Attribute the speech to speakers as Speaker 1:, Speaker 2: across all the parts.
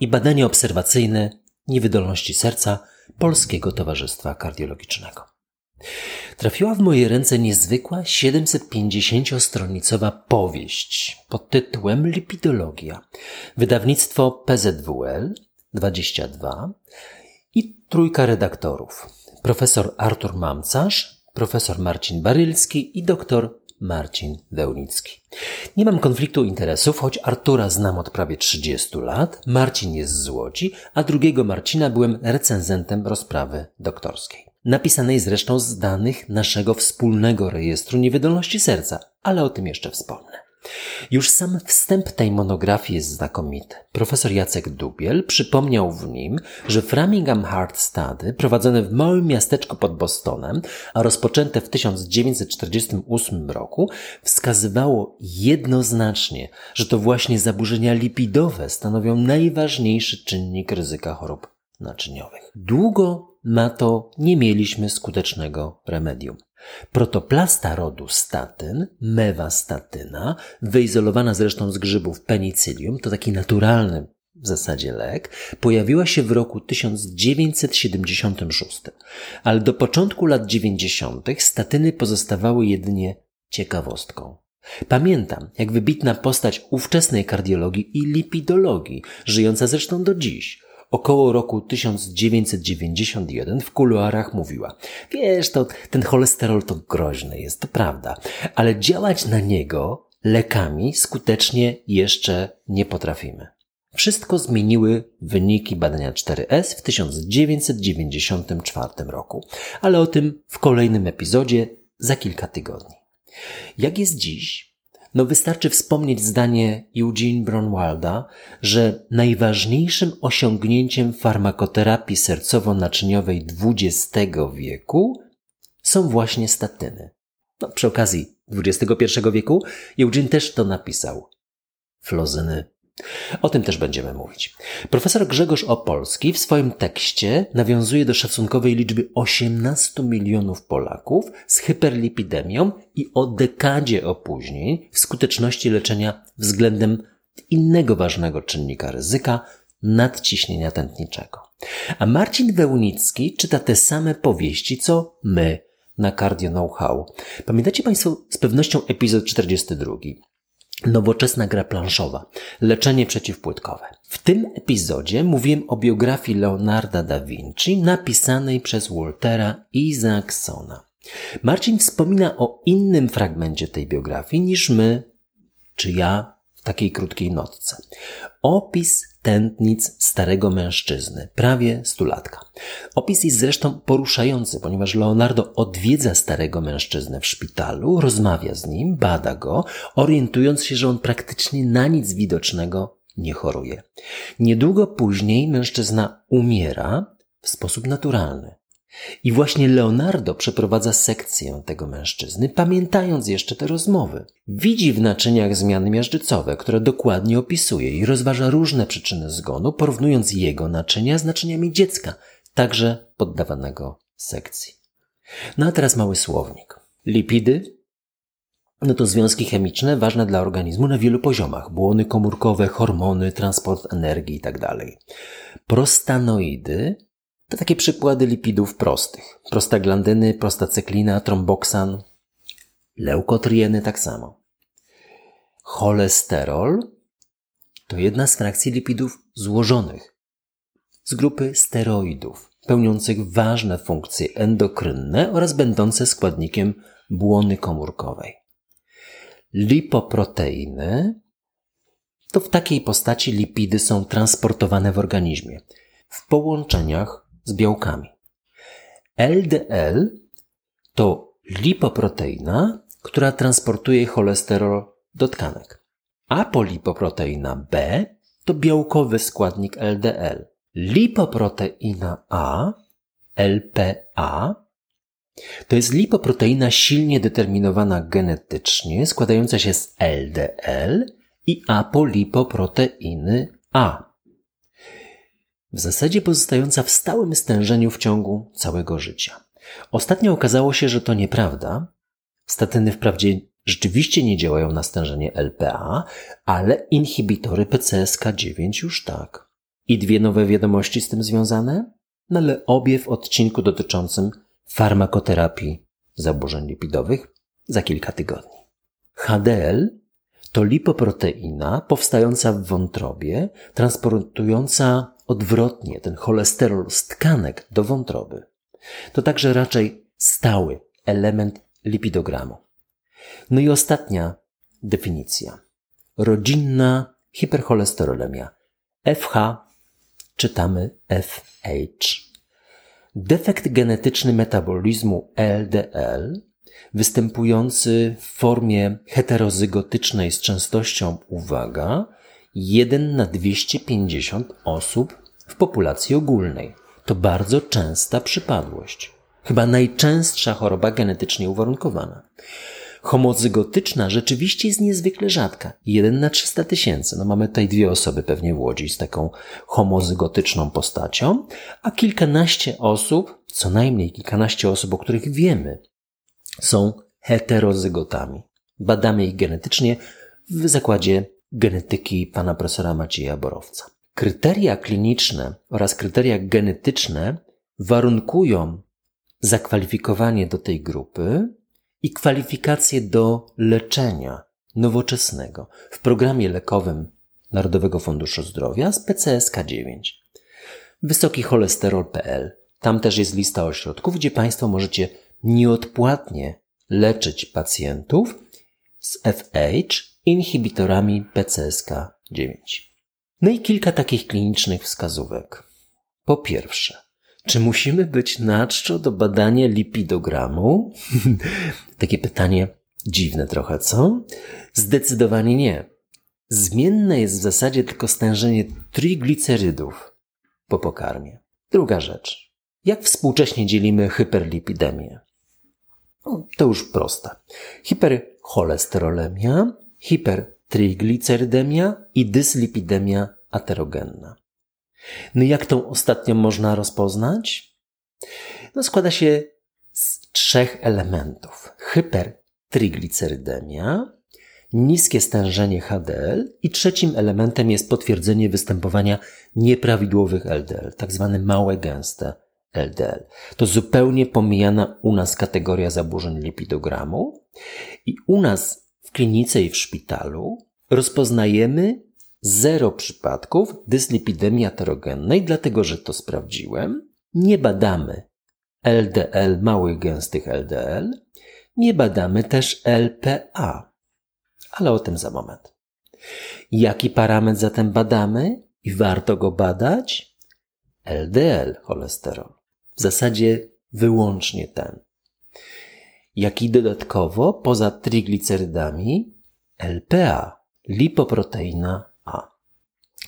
Speaker 1: i badanie obserwacyjne niewydolności serca Polskiego Towarzystwa Kardiologicznego. Trafiła w moje ręce niezwykła 750-stronicowa powieść pod tytułem Lipidologia. Wydawnictwo PZWL 22 i trójka redaktorów. Profesor Artur Mamcarz, profesor Marcin Barylski i doktor Marcin Wełnicki. Nie mam konfliktu interesów, choć Artura znam od prawie 30 lat, Marcin jest z Łodzi, a drugiego Marcina byłem recenzentem rozprawy doktorskiej. Napisanej zresztą z danych naszego wspólnego rejestru niewydolności serca, ale o tym jeszcze wspomnę. Już sam wstęp tej monografii jest znakomity. Profesor Jacek Dubiel przypomniał w nim, że Framingham Heart Study, prowadzone w małym miasteczku pod Bostonem, a rozpoczęte w 1948 roku, wskazywało jednoznacznie, że to właśnie zaburzenia lipidowe stanowią najważniejszy czynnik ryzyka chorób naczyniowych. Długo na to nie mieliśmy skutecznego remedium. Protoplasta rodu statyn, mewastatyna, wyizolowana zresztą z grzybów penicillium, to taki naturalny w zasadzie lek, pojawiła się w roku 1976, ale do początku lat 90. statyny pozostawały jedynie ciekawostką. Pamiętam, jak wybitna postać ówczesnej kardiologii i lipidologii, żyjąca zresztą do dziś, około roku 1991 w kuluarach mówiła: Wiesz, to ten cholesterol to groźny jest, to prawda, ale działać na niego lekami skutecznie jeszcze nie potrafimy. Wszystko zmieniły wyniki badania 4S w 1994 roku, ale o tym w kolejnym epizodzie za kilka tygodni. Jak jest dziś, no wystarczy wspomnieć zdanie Eugene Bronwalda, że najważniejszym osiągnięciem farmakoterapii sercowo-naczyniowej XX wieku są właśnie statyny. No, przy okazji XXI wieku Eugene też to napisał. Flozyny o tym też będziemy mówić. Profesor Grzegorz Opolski w swoim tekście nawiązuje do szacunkowej liczby 18 milionów Polaków z hyperlipidemią i o dekadzie opóźnień w skuteczności leczenia względem innego ważnego czynnika ryzyka nadciśnienia tętniczego. A Marcin Wełnicki czyta te same powieści, co my na Cardio Know-how. Pamiętacie Państwo z pewnością epizod 42. Nowoczesna gra planszowa. Leczenie przeciwpłytkowe. W tym epizodzie mówiłem o biografii Leonarda da Vinci napisanej przez Waltera Isaacsona. Marcin wspomina o innym fragmencie tej biografii niż my, czy ja w takiej krótkiej notce. Opis tętnic starego mężczyzny, prawie stulatka. Opis jest zresztą poruszający, ponieważ Leonardo odwiedza starego mężczyznę w szpitalu, rozmawia z nim, bada go, orientując się, że on praktycznie na nic widocznego nie choruje. Niedługo później mężczyzna umiera w sposób naturalny. I właśnie Leonardo przeprowadza sekcję tego mężczyzny, pamiętając jeszcze te rozmowy. Widzi w naczyniach zmiany miażdżycowe, które dokładnie opisuje i rozważa różne przyczyny zgonu, porównując jego naczynia z naczyniami dziecka, także poddawanego sekcji. No a teraz mały słownik. Lipidy no to związki chemiczne ważne dla organizmu na wielu poziomach. Błony komórkowe, hormony, transport energii itd. Tak Prostanoidy to takie przykłady lipidów prostych. Prostaglandyny, prostacyklina, tromboksan, leukotrieny tak samo. Cholesterol to jedna z frakcji lipidów złożonych z grupy steroidów, pełniących ważne funkcje endokrynne oraz będące składnikiem błony komórkowej. Lipoproteiny to w takiej postaci lipidy są transportowane w organizmie w połączeniach z białkami. LDL to lipoproteina, która transportuje cholesterol do tkanek. Apolipoproteina B to białkowy składnik LDL, lipoproteina A, LPA, to jest lipoproteina silnie determinowana genetycznie, składająca się z LDL i apolipoproteiny A. W zasadzie pozostająca w stałym stężeniu w ciągu całego życia. Ostatnio okazało się, że to nieprawda. Statyny wprawdzie rzeczywiście nie działają na stężenie LPA, ale inhibitory PCSK9 już tak. I dwie nowe wiadomości z tym związane? No ale obie w odcinku dotyczącym farmakoterapii zaburzeń lipidowych za kilka tygodni. HDL to lipoproteina powstająca w wątrobie, transportująca odwrotnie ten cholesterol z tkanek do wątroby. To także raczej stały element lipidogramu. No i ostatnia definicja. Rodzinna hipercholesterolemia. FH czytamy FH. Defekt genetyczny metabolizmu LDL, występujący w formie heterozygotycznej z częstością, uwaga, 1 na 250 osób w populacji ogólnej. To bardzo częsta przypadłość. Chyba najczęstsza choroba genetycznie uwarunkowana. Homozygotyczna rzeczywiście jest niezwykle rzadka. 1 na 300 tysięcy. No mamy tutaj dwie osoby pewnie w Łodzi z taką homozygotyczną postacią, a kilkanaście osób, co najmniej kilkanaście osób, o których wiemy, są heterozygotami. Badamy ich genetycznie w zakładzie genetyki pana profesora Macieja Borowca. Kryteria kliniczne oraz kryteria genetyczne warunkują zakwalifikowanie do tej grupy i kwalifikacje do leczenia nowoczesnego w programie lekowym Narodowego Funduszu Zdrowia z PCSK9. Wysoki cholesterol.pl. Tam też jest lista ośrodków, gdzie Państwo możecie nieodpłatnie leczyć pacjentów z FH inhibitorami PCSK9. No i kilka takich klinicznych wskazówek. Po pierwsze, czy musimy być na czczo do badania lipidogramu? Takie pytanie dziwne trochę, co? Zdecydowanie nie. Zmienne jest w zasadzie tylko stężenie triglicerydów po pokarmie. Druga rzecz. Jak współcześnie dzielimy hyperlipidemię? No, to już proste. Hipercholesterolemia, hipertriglicerydemia i dyslipidemia aterogenna. No jak tą ostatnią można rozpoznać? No składa się z trzech elementów. Hypertriglicerydemia, niskie stężenie HDL i trzecim elementem jest potwierdzenie występowania nieprawidłowych LDL, tak zwane małe gęste LDL. To zupełnie pomijana u nas kategoria zaburzeń lipidogramu i u nas w klinice i w szpitalu rozpoznajemy zero przypadków dyslipidemii aterogennej, dlatego że to sprawdziłem. Nie badamy LDL, małych gęstych LDL. Nie badamy też LPA. Ale o tym za moment. Jaki parametr zatem badamy i warto go badać? LDL, cholesterol. W zasadzie wyłącznie ten. Jak i dodatkowo, poza triglicerydami, LPA, lipoproteina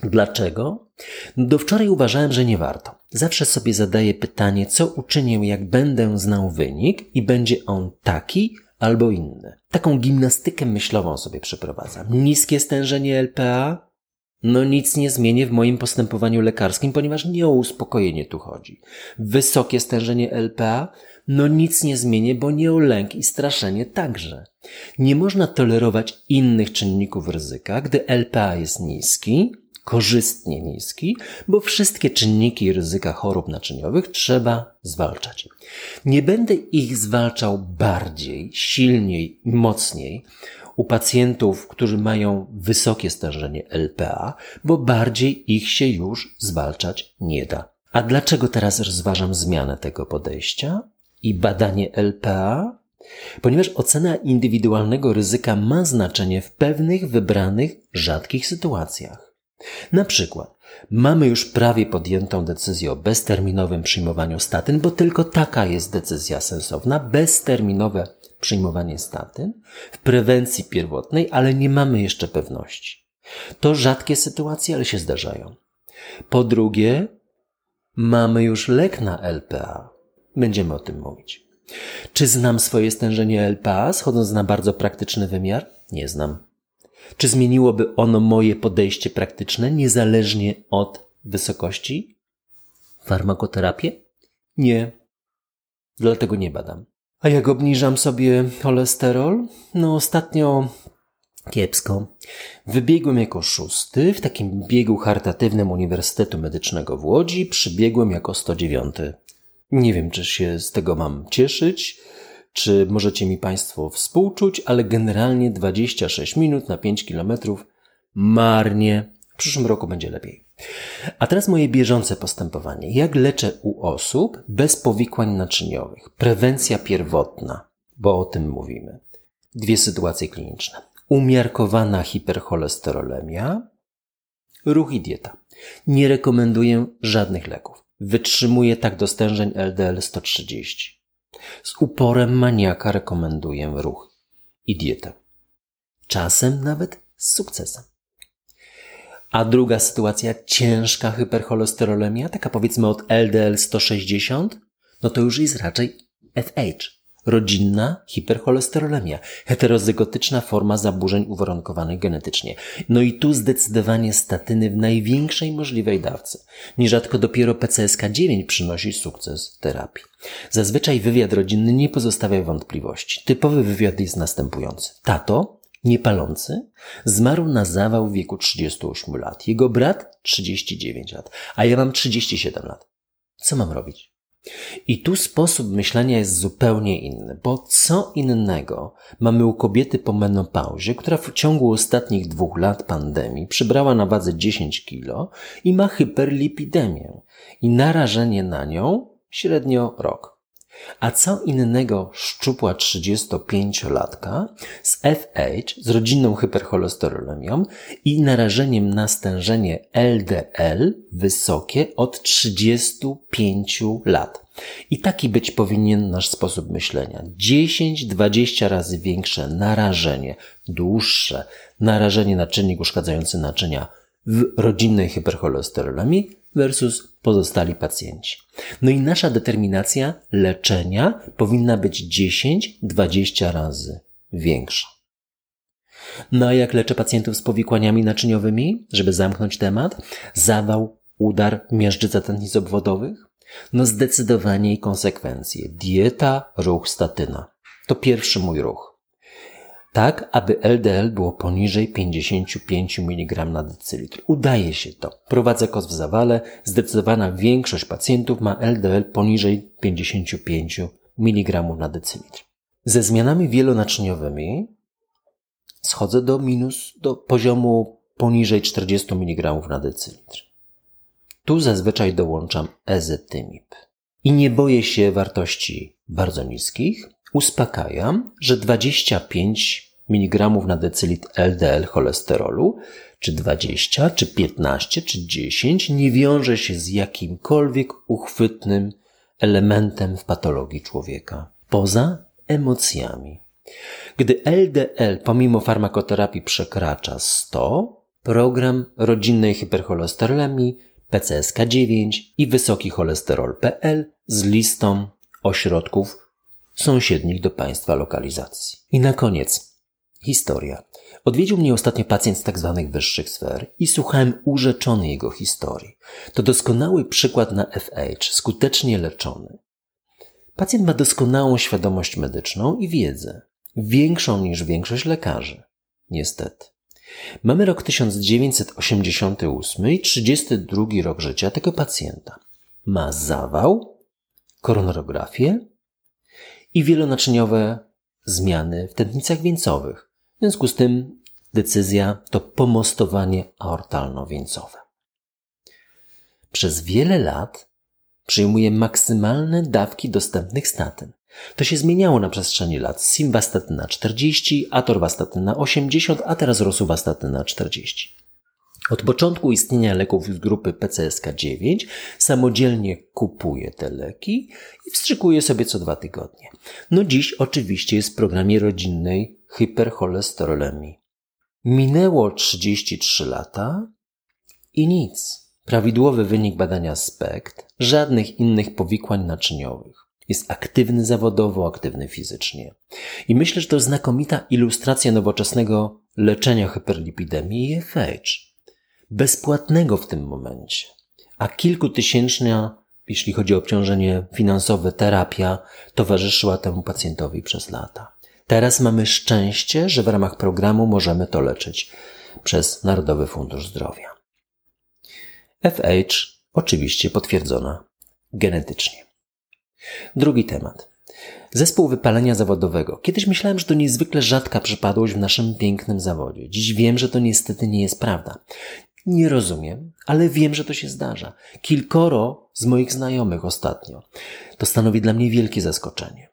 Speaker 1: Dlaczego? Do wczoraj uważałem, że nie warto. Zawsze sobie zadaję pytanie, co uczynię, jak będę znał wynik i będzie on taki albo inny. Taką gimnastykę myślową sobie przeprowadzam. Niskie stężenie LPA? No nic nie zmienię w moim postępowaniu lekarskim, ponieważ nie o uspokojenie tu chodzi. Wysokie stężenie LPA? No nic nie zmienię, bo nie lęk i straszenie także. Nie można tolerować innych czynników ryzyka, gdy LPA jest niski, korzystnie niski, bo wszystkie czynniki ryzyka chorób naczyniowych trzeba zwalczać. Nie będę ich zwalczał bardziej, silniej i mocniej u pacjentów, którzy mają wysokie stężenie LPA, bo bardziej ich się już zwalczać nie da. A dlaczego teraz rozważam zmianę tego podejścia i badanie LPA? Ponieważ ocena indywidualnego ryzyka ma znaczenie w pewnych wybranych, rzadkich sytuacjach. Na przykład, mamy już prawie podjętą decyzję o bezterminowym przyjmowaniu statyn, bo tylko taka jest decyzja sensowna, bezterminowe przyjmowanie statyn w prewencji pierwotnej, ale nie mamy jeszcze pewności. To rzadkie sytuacje, ale się zdarzają. Po drugie, Mamy już lek na LPA. Będziemy o tym mówić. Czy znam swoje stężenie LPA, schodząc na bardzo praktyczny wymiar? Nie znam. Czy zmieniłoby ono moje podejście praktyczne niezależnie od wysokości? Farmakoterapię? Nie. Dlatego nie badam. A jak obniżam sobie cholesterol? No ostatnio kiepsko. Wybiegłem jako szósty w takim biegu charytatywnym Uniwersytetu Medycznego w Łodzi, przybiegłem jako 109. Nie wiem, czy się z tego mam cieszyć, czy możecie mi Państwo współczuć, ale generalnie 26 minut na 5 kilometrów marnie. W przyszłym roku będzie lepiej. A teraz moje bieżące postępowanie. Jak leczę u osób bez powikłań naczyniowych? Prewencja pierwotna, bo o tym mówimy. Dwie sytuacje kliniczne. Umiarkowana hipercholesterolemia, ruch i dieta. Nie rekomenduję żadnych leków. Wytrzymuję tak do stężeń LDL 130. Z uporem maniaka rekomenduję ruch i dietę. Czasem nawet z sukcesem. A druga sytuacja, ciężka hypercholesterolemia, taka powiedzmy od LDL 160, no to już jest raczej FH, rodzinna hipercholesterolemia, heterozygotyczna forma zaburzeń uwarunkowanych genetycznie. No i tu zdecydowanie statyny w największej możliwej dawce. Nierzadko dopiero PCSK9 przynosi sukces terapii. Zazwyczaj wywiad rodzinny nie pozostawia wątpliwości. Typowy wywiad jest następujący. Tato, niepalący, zmarł na zawał w wieku 38 lat. Jego brat 39 lat, a ja mam 37 lat. Co mam robić? I tu sposób myślenia jest zupełnie inny, bo co innego mamy u kobiety po menopauzie, która w ciągu ostatnich dwóch lat pandemii przybrała na wadze 10 kilo i ma hyperlipidemię i narażenie na nią średnio rok. A co innego szczupła 35-latka z FH, z rodzinną hypercholesterolemią i narażeniem na stężenie LDL wysokie od 35 lat. I taki być powinien nasz sposób myślenia. 10-20 razy większe narażenie, dłuższe narażenie na czynnik uszkadzający naczynia w rodzinnej hypercholesterolemii versus pozostali pacjenci. No i nasza determinacja leczenia powinna być 10-20 razy większa. No a jak leczę pacjentów z powikłaniami naczyniowymi, żeby zamknąć temat? Zawał, udar, miażdżyca tętnic obwodowych? No zdecydowanie i konsekwencje. Dieta, ruch, statyna. To pierwszy mój ruch tak aby LDL było poniżej 55 mg na decylitr. Udaje się to. Prowadzę kos w zawale. Zdecydowana większość pacjentów ma LDL poniżej 55 mg na decylitr. Ze zmianami wielonaczyniowymi schodzę do minus, do poziomu poniżej 40 mg na decylitr. Tu zazwyczaj dołączam ezetymib. I nie boję się wartości bardzo niskich, uspokajam, że 25 mg na decylitr LDL cholesterolu, czy 20, czy 15, czy 10 nie wiąże się z jakimkolwiek uchwytnym elementem w patologii człowieka, poza emocjami. Gdy LDL pomimo farmakoterapii przekracza 100, program rodzinnej hipercholesterolemii PCSK9 i wysoki cholesterol PL z listą ośrodków sąsiednich do państwa lokalizacji. I na koniec historia. Odwiedził mnie ostatnio pacjent z tak zwanych wyższych sfer i słuchałem urzeczonej jego historii. To doskonały przykład na FH, skutecznie leczony. Pacjent ma doskonałą świadomość medyczną i wiedzę, większą niż większość lekarzy. Niestety. Mamy rok 1988 i 32 rok życia tego pacjenta. Ma zawał, koronarografię i wielonaczyniowe zmiany w tętnicach wieńcowych. W związku z tym decyzja to pomostowanie aortalno-wieńcowe. Przez wiele lat przyjmuje maksymalne dawki dostępnych statyn. To się zmieniało na przestrzeni lat. Simvastatyna 40, atorvastatyna 80, a teraz rosuvastatyna 40. Od początku istnienia leków z grupy PCSK9 samodzielnie kupuje te leki i wstrzykuje sobie co dwa tygodnie. No dziś oczywiście jest w programie rodzinnej hipercholesterolemii. Minęło 33 lata i nic. prawidłowy wynik badania SPECT, żadnych innych powikłań naczyniowych. Jest aktywny zawodowo, aktywny fizycznie. I myślę, że to znakomita ilustracja nowoczesnego leczenia hyperlipidemii i FH. Bezpłatnego w tym momencie. A kilkutysięczna, jeśli chodzi o obciążenie finansowe, terapia towarzyszyła temu pacjentowi przez lata. Teraz mamy szczęście, że w ramach programu możemy to leczyć przez Narodowy Fundusz Zdrowia. FH oczywiście potwierdzona genetycznie. Drugi temat. Zespół wypalenia zawodowego. Kiedyś myślałem, że to niezwykle rzadka przypadłość w naszym pięknym zawodzie. Dziś wiem, że to niestety nie jest prawda. Nie rozumiem, ale wiem, że to się zdarza. Kilkoro z moich znajomych ostatnio. To stanowi dla mnie wielkie zaskoczenie.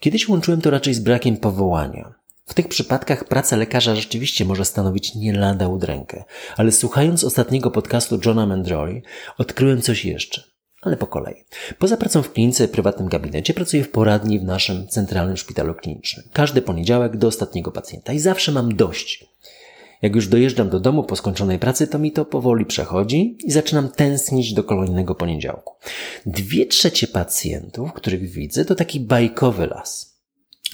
Speaker 1: Kiedyś łączyłem to raczej z brakiem powołania. W tych przypadkach praca lekarza rzeczywiście może stanowić nie lada udrękę, ale słuchając ostatniego podcastu Johna Mandrory, odkryłem coś jeszcze. Ale po kolei. Poza pracą w klinice, prywatnym gabinecie, pracuję w poradni w naszym centralnym szpitalu klinicznym. Każdy poniedziałek do ostatniego pacjenta i zawsze mam dość. Jak już dojeżdżam do domu po skończonej pracy, to mi to powoli przechodzi i zaczynam tęsknić do kolejnego poniedziałku. Dwie trzecie pacjentów, których widzę, to taki bajkowy las.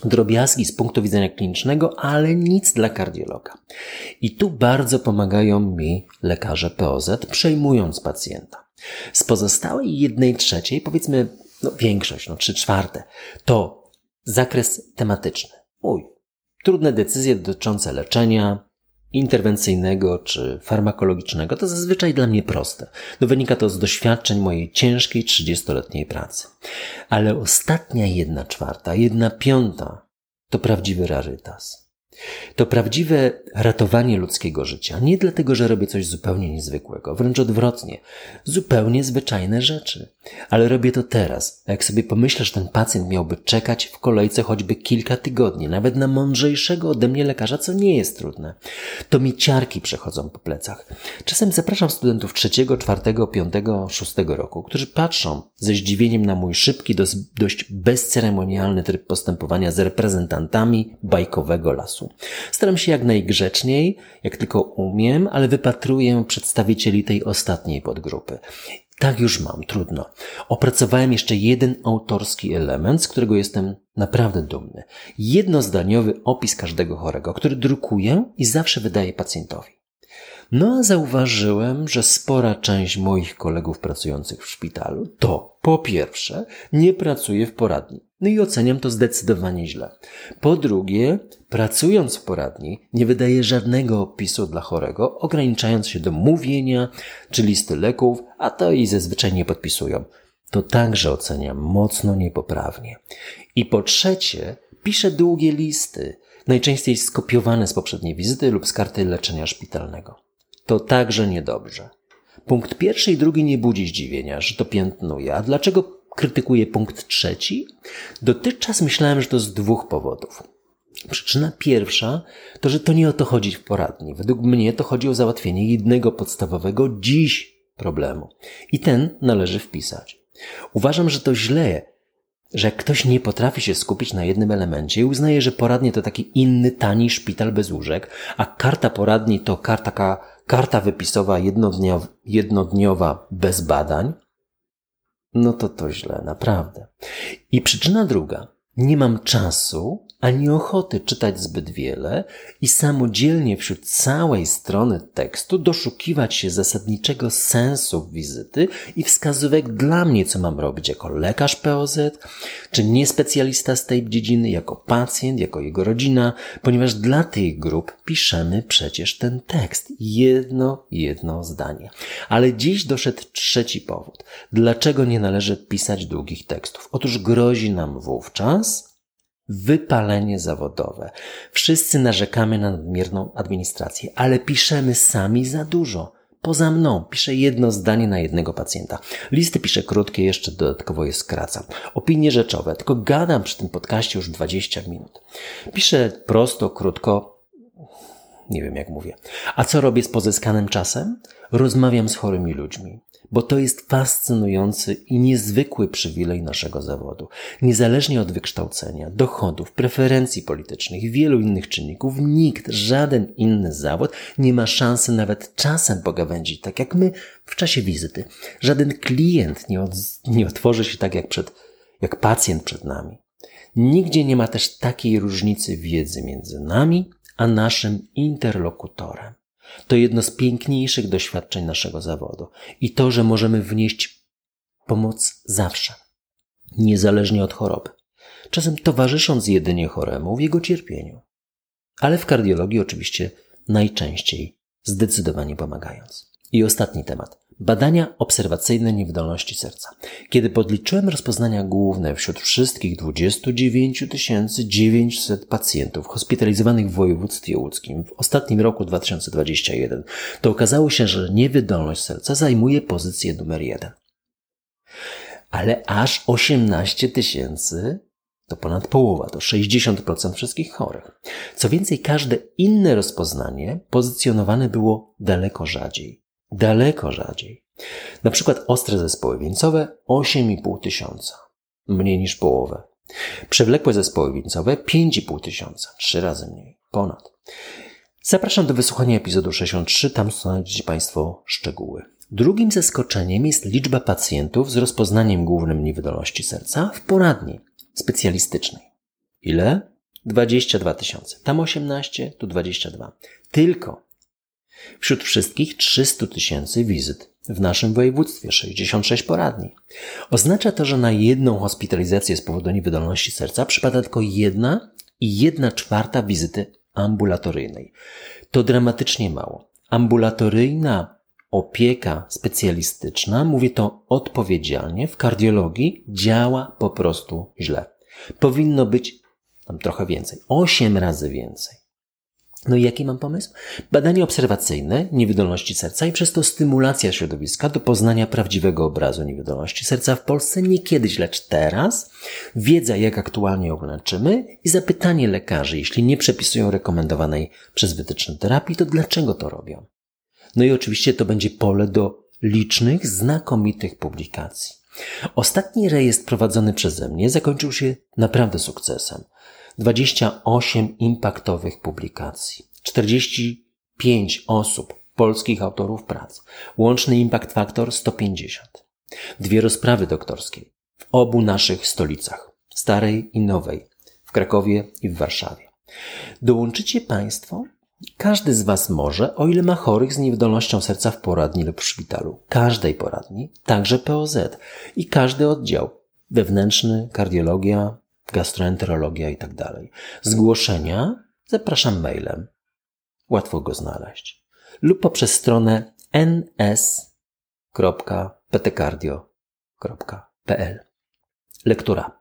Speaker 1: Drobiazgi z punktu widzenia klinicznego, ale nic dla kardiologa. I tu bardzo pomagają mi lekarze POZ, przejmując pacjenta. Z pozostałej jednej trzeciej, powiedzmy, no większość, no trzy czwarte, to zakres tematyczny. Mój. Trudne decyzje dotyczące leczenia, interwencyjnego czy farmakologicznego to zazwyczaj dla mnie proste. No wynika to z doświadczeń mojej ciężkiej 30-letniej pracy. Ale ostatnia jedna czwarta, jedna piąta to prawdziwy rarytas. To prawdziwe ratowanie ludzkiego życia. Nie dlatego, że robię coś zupełnie niezwykłego, wręcz odwrotnie. Zupełnie zwyczajne rzeczy. Ale robię to teraz. A jak sobie pomyślę, że ten pacjent miałby czekać w kolejce choćby kilka tygodni, nawet na mądrzejszego ode mnie lekarza, co nie jest trudne, to mi ciarki przechodzą po plecach. Czasem zapraszam studentów trzeciego, czwartego, piątego, szóstego roku, którzy patrzą ze zdziwieniem na mój szybki, dość bezceremonialny tryb postępowania z reprezentantami bajkowego lasu. Staram się jak najgrzeczniej, jak tylko umiem, ale wypatruję przedstawicieli tej ostatniej podgrupy. Tak już mam, trudno. Opracowałem jeszcze jeden autorski element, z którego jestem naprawdę dumny. Jednozdaniowy opis każdego chorego, który drukuję i zawsze wydaję pacjentowi. No a zauważyłem, że spora część moich kolegów pracujących w szpitalu to po pierwsze nie pracuje w poradni. No i oceniam to zdecydowanie źle. Po drugie, pracując w poradni, nie wydaje żadnego opisu dla chorego, ograniczając się do mówienia czy listy leków, a to i zazwyczaj nie podpisują. To także oceniam mocno niepoprawnie. I po trzecie, piszę długie listy, najczęściej skopiowane z poprzedniej wizyty lub z karty leczenia szpitalnego. To także niedobrze. Punkt pierwszy i drugi nie budzi zdziwienia, że to piętnuje. A dlaczego krytykuję punkt trzeci? Dotychczas myślałem, że to z dwóch powodów. Przyczyna pierwsza to, że to nie o to chodzi w poradni. Według mnie to chodzi o załatwienie jednego podstawowego dziś problemu. I ten należy wpisać. Uważam, że to źle, że ktoś nie potrafi się skupić na jednym elemencie i uznaje, że poradnie to taki inny, tani szpital bez łóżek, a karta poradni to karta, karta wypisowa jednodniowa, jednodniowa bez badań, no to to źle, naprawdę. I przyczyna druga. Nie mam czasu ani ochoty czytać zbyt wiele i samodzielnie wśród całej strony tekstu doszukiwać się zasadniczego sensu wizyty i wskazówek dla mnie, co mam robić jako lekarz POZ, czy nie specjalista z tej dziedziny, jako pacjent, jako jego rodzina, ponieważ dla tych grup piszemy przecież ten tekst. Jedno, jedno zdanie. Ale dziś doszedł trzeci powód. Dlaczego nie należy pisać długich tekstów? Otóż grozi nam wówczas, wypalenie zawodowe. Wszyscy narzekamy na nadmierną administrację, ale piszemy sami za dużo. Poza mną piszę jedno zdanie na jednego pacjenta. Listy piszę krótkie, jeszcze dodatkowo je skracam. Opinie rzeczowe, tylko gadam przy tym podcaście już 20 minut. Piszę prosto, krótko. nie wiem jak mówię. A co robię z pozyskanym czasem? Rozmawiam z chorymi ludźmi bo to jest fascynujący i niezwykły przywilej naszego zawodu. Niezależnie od wykształcenia, dochodów, preferencji politycznych i wielu innych czynników, nikt, żaden inny zawód nie ma szansy nawet czasem pogawędzić tak jak my w czasie wizyty. Żaden klient nie, od, nie otworzy się tak jak, przed, jak pacjent przed nami. Nigdzie nie ma też takiej różnicy wiedzy między nami a naszym interlokutorem. To jedno z piękniejszych doświadczeń naszego zawodu i to, że możemy wnieść pomoc zawsze, niezależnie od choroby, czasem towarzysząc jedynie choremu w jego cierpieniu, ale w kardiologii oczywiście najczęściej zdecydowanie pomagając. I ostatni temat. Badania obserwacyjne niewydolności serca. Kiedy podliczyłem rozpoznania główne wśród wszystkich 29 900 pacjentów hospitalizowanych w województwie łódzkim w ostatnim roku 2021, to okazało się, że niewydolność serca zajmuje pozycję numer jeden. Ale aż 18 tysięcy to ponad połowa, to 60% wszystkich chorych. Co więcej, każde inne rozpoznanie pozycjonowane było daleko rzadziej. Daleko rzadziej. Na przykład ostre zespoły wieńcowe 8,5 tysiąca, mniej niż połowę. Przewlekłe zespoły wieńcowe 5,5 tysiąca, trzy razy mniej, ponad. Zapraszam do wysłuchania epizodu 63, tam znajdziecie Państwo szczegóły. Drugim zaskoczeniem jest liczba pacjentów z rozpoznaniem głównym niewydolności serca w poradni specjalistycznej. Ile? 22 tysiące. Tam 18, tu 22. Tylko Wśród wszystkich 300 tysięcy wizyt w naszym województwie 66 poradni. Oznacza to, że na jedną hospitalizację z powodu niewydolności serca przypada tylko jedna i jedna czwarta wizyty ambulatoryjnej. To dramatycznie mało. Ambulatoryjna opieka specjalistyczna, mówię to odpowiedzialnie, w kardiologii działa po prostu źle. Powinno być tam trochę więcej, 8 razy więcej. No i jaki mam pomysł? Badanie obserwacyjne niewydolności serca i przez to stymulacja środowiska do poznania prawdziwego obrazu niewydolności serca w Polsce nie kiedyś, lecz teraz. Wiedza, jak aktualnie ją leczymy i zapytanie lekarzy, jeśli nie przepisują rekomendowanej przez wytyczne terapii, to dlaczego to robią? No i oczywiście to będzie pole do licznych, znakomitych publikacji. Ostatni rejestr prowadzony przeze mnie zakończył się naprawdę sukcesem. 28 impaktowych publikacji, 45 osób, polskich autorów prac, łączny impact faktor 150. Dwie rozprawy doktorskie w obu naszych stolicach, starej i nowej, w Krakowie i w Warszawie. Dołączycie Państwo? Każdy z Was może, o ile ma chorych z niewydolnością serca w poradni lub w szpitalu. Każdej poradni, także POZ i każdy oddział. Wewnętrzny, kardiologia, gastroenterologia i tak dalej. Zgłoszenia zapraszam mailem. Łatwo go znaleźć. Lub poprzez stronę ns.ptcardio.pl. Lektura.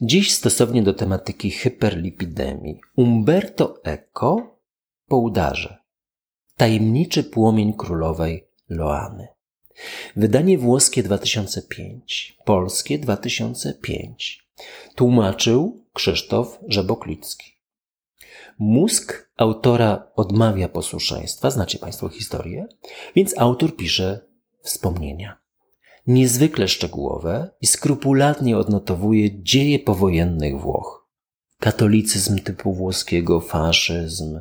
Speaker 1: Dziś stosownie do tematyki hyperlipidemii Umberto Eco po udarze. Tajemniczy płomień królowej Loany. Wydanie włoskie 2005, polskie 2005. Tłumaczył Krzysztof Żeboklicki. Mózg autora odmawia posłuszeństwa, znacie Państwo historię, więc autor pisze wspomnienia. Niezwykle szczegółowe i skrupulatnie odnotowuje dzieje powojennych Włoch. Katolicyzm typu włoskiego, faszyzm,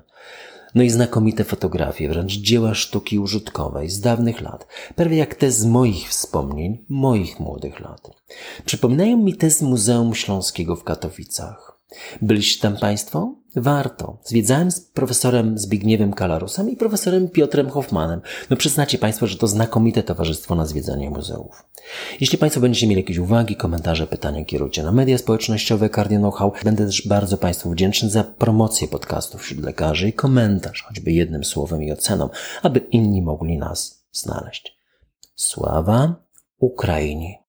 Speaker 1: no i znakomite fotografie, wręcz dzieła sztuki użytkowej z dawnych lat, prawie jak te z moich wspomnień, moich młodych lat. Przypominają mi te z Muzeum Śląskiego w Katowicach. Byliście tam Państwo? Warto. Zwiedzałem z profesorem Zbigniewem Kalarusem i profesorem Piotrem Hoffmanem. No przyznacie Państwo, że to znakomite towarzystwo na zwiedzanie muzeów. Jeśli Państwo będziecie mieli jakieś uwagi, komentarze, pytania, kierujcie na media społecznościowe Cardio Know-how. Będę też bardzo Państwu wdzięczny za promocję podcastów wśród lekarzy i komentarz, choćby jednym słowem i oceną, aby inni mogli nas znaleźć. Sława Ukrainie!